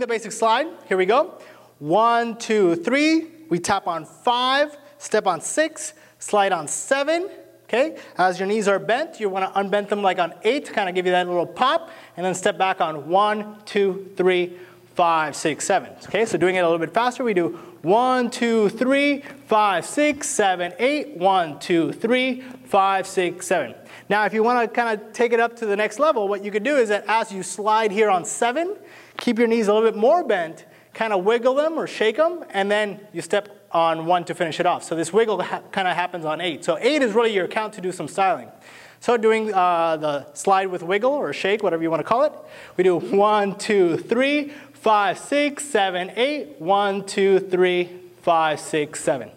the basic slide. Here we go. One, two, three. We tap on five, step on six, slide on seven. Okay, as your knees are bent, you want to unbend them like on eight, to kind of give you that little pop, and then step back on one, two, three, five, six, seven. Okay, so doing it a little bit faster, we do one, two, three, five, six, seven, eight. One, two, three, five, six, seven. Now, if you want to kind of take it up to the next level, what you could do is that as you slide here on seven, keep your knees a little bit more bent, kind of wiggle them or shake them, and then you step on one to finish it off. So this wiggle kind of happens on eight. So eight is really your count to do some styling. So doing uh, the slide with wiggle or shake, whatever you want to call it, we do one, two, three, five, six, seven, eight. One, two, three, five, six, seven.